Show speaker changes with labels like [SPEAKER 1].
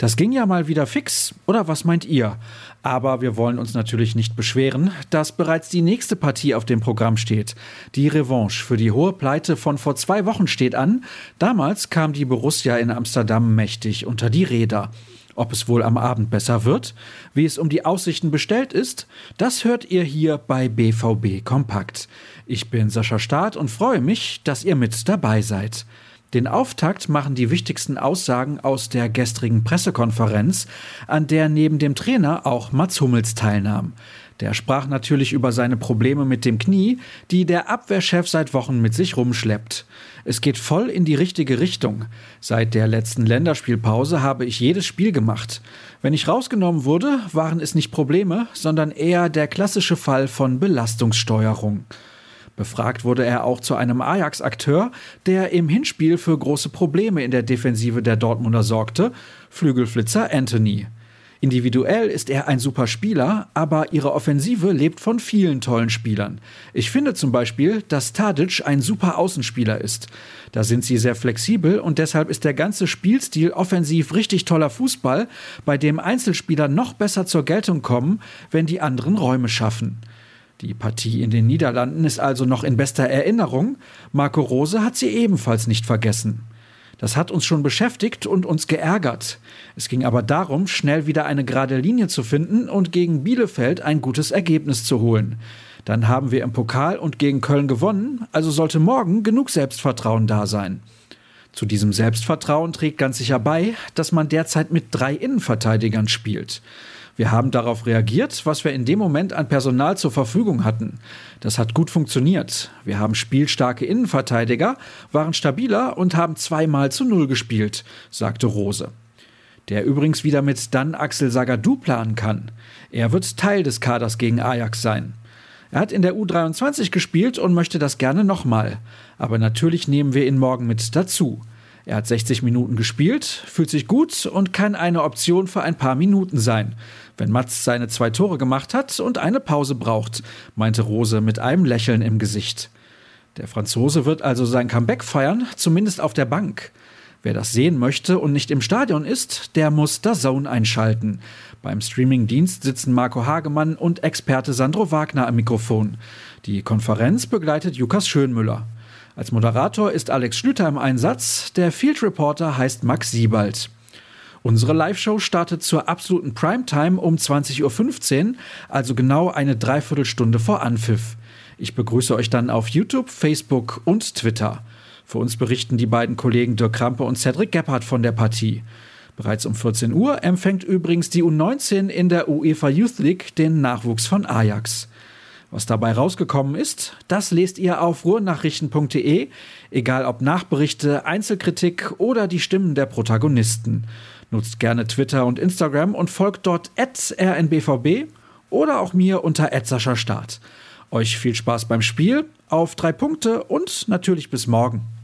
[SPEAKER 1] Das ging ja mal wieder fix, oder was meint ihr? Aber wir wollen uns natürlich nicht beschweren, dass bereits die nächste Partie auf dem Programm steht. Die Revanche für die hohe Pleite von vor zwei Wochen steht an. Damals kam die Borussia in Amsterdam mächtig unter die Räder. Ob es wohl am Abend besser wird, wie es um die Aussichten bestellt ist, das hört ihr hier bei BVB Kompakt. Ich bin Sascha Staat und freue mich, dass ihr mit dabei seid. Den Auftakt machen die wichtigsten Aussagen aus der gestrigen Pressekonferenz, an der neben dem Trainer auch Mats Hummels teilnahm. Der sprach natürlich über seine Probleme mit dem Knie, die der Abwehrchef seit Wochen mit sich rumschleppt. Es geht voll in die richtige Richtung. Seit der letzten Länderspielpause habe ich jedes Spiel gemacht. Wenn ich rausgenommen wurde, waren es nicht Probleme, sondern eher der klassische Fall von Belastungssteuerung. Befragt wurde er auch zu einem Ajax-Akteur, der im Hinspiel für große Probleme in der Defensive der Dortmunder sorgte, Flügelflitzer Anthony. Individuell ist er ein super Spieler, aber ihre Offensive lebt von vielen tollen Spielern. Ich finde zum Beispiel, dass Tadic ein super Außenspieler ist. Da sind sie sehr flexibel und deshalb ist der ganze Spielstil offensiv richtig toller Fußball, bei dem Einzelspieler noch besser zur Geltung kommen, wenn die anderen Räume schaffen. Die Partie in den Niederlanden ist also noch in bester Erinnerung. Marco Rose hat sie ebenfalls nicht vergessen. Das hat uns schon beschäftigt und uns geärgert. Es ging aber darum, schnell wieder eine gerade Linie zu finden und gegen Bielefeld ein gutes Ergebnis zu holen. Dann haben wir im Pokal und gegen Köln gewonnen, also sollte morgen genug Selbstvertrauen da sein. Zu diesem Selbstvertrauen trägt ganz sicher bei, dass man derzeit mit drei Innenverteidigern spielt. Wir haben darauf reagiert, was wir in dem Moment an Personal zur Verfügung hatten. Das hat gut funktioniert. Wir haben spielstarke Innenverteidiger, waren stabiler und haben zweimal zu Null gespielt, sagte Rose. Der übrigens wieder mit dann Axel Sagadou planen kann. Er wird Teil des Kaders gegen Ajax sein. Er hat in der U23 gespielt und möchte das gerne nochmal. Aber natürlich nehmen wir ihn morgen mit dazu. Er hat 60 Minuten gespielt, fühlt sich gut und kann eine Option für ein paar Minuten sein, wenn Mats seine zwei Tore gemacht hat und eine Pause braucht, meinte Rose mit einem Lächeln im Gesicht. Der Franzose wird also sein Comeback feiern, zumindest auf der Bank. Wer das sehen möchte und nicht im Stadion ist, der muss da Zone einschalten. Beim Streamingdienst sitzen Marco Hagemann und Experte Sandro Wagner am Mikrofon. Die Konferenz begleitet Jukas Schönmüller. Als Moderator ist Alex Schlüter im Einsatz, der Field Reporter heißt Max Siebald. Unsere Live-Show startet zur absoluten Primetime um 20.15 Uhr, also genau eine Dreiviertelstunde vor Anpfiff. Ich begrüße euch dann auf YouTube, Facebook und Twitter. Für uns berichten die beiden Kollegen Dirk Krampe und Cedric Gebhardt von der Partie. Bereits um 14 Uhr empfängt übrigens die U19 in der UEFA Youth League den Nachwuchs von Ajax. Was dabei rausgekommen ist, das lest ihr auf ruhrnachrichten.de, egal ob Nachberichte, Einzelkritik oder die Stimmen der Protagonisten. Nutzt gerne Twitter und Instagram und folgt dort rnbvb oder auch mir unter Start. Euch viel Spaß beim Spiel, auf drei Punkte und natürlich bis morgen.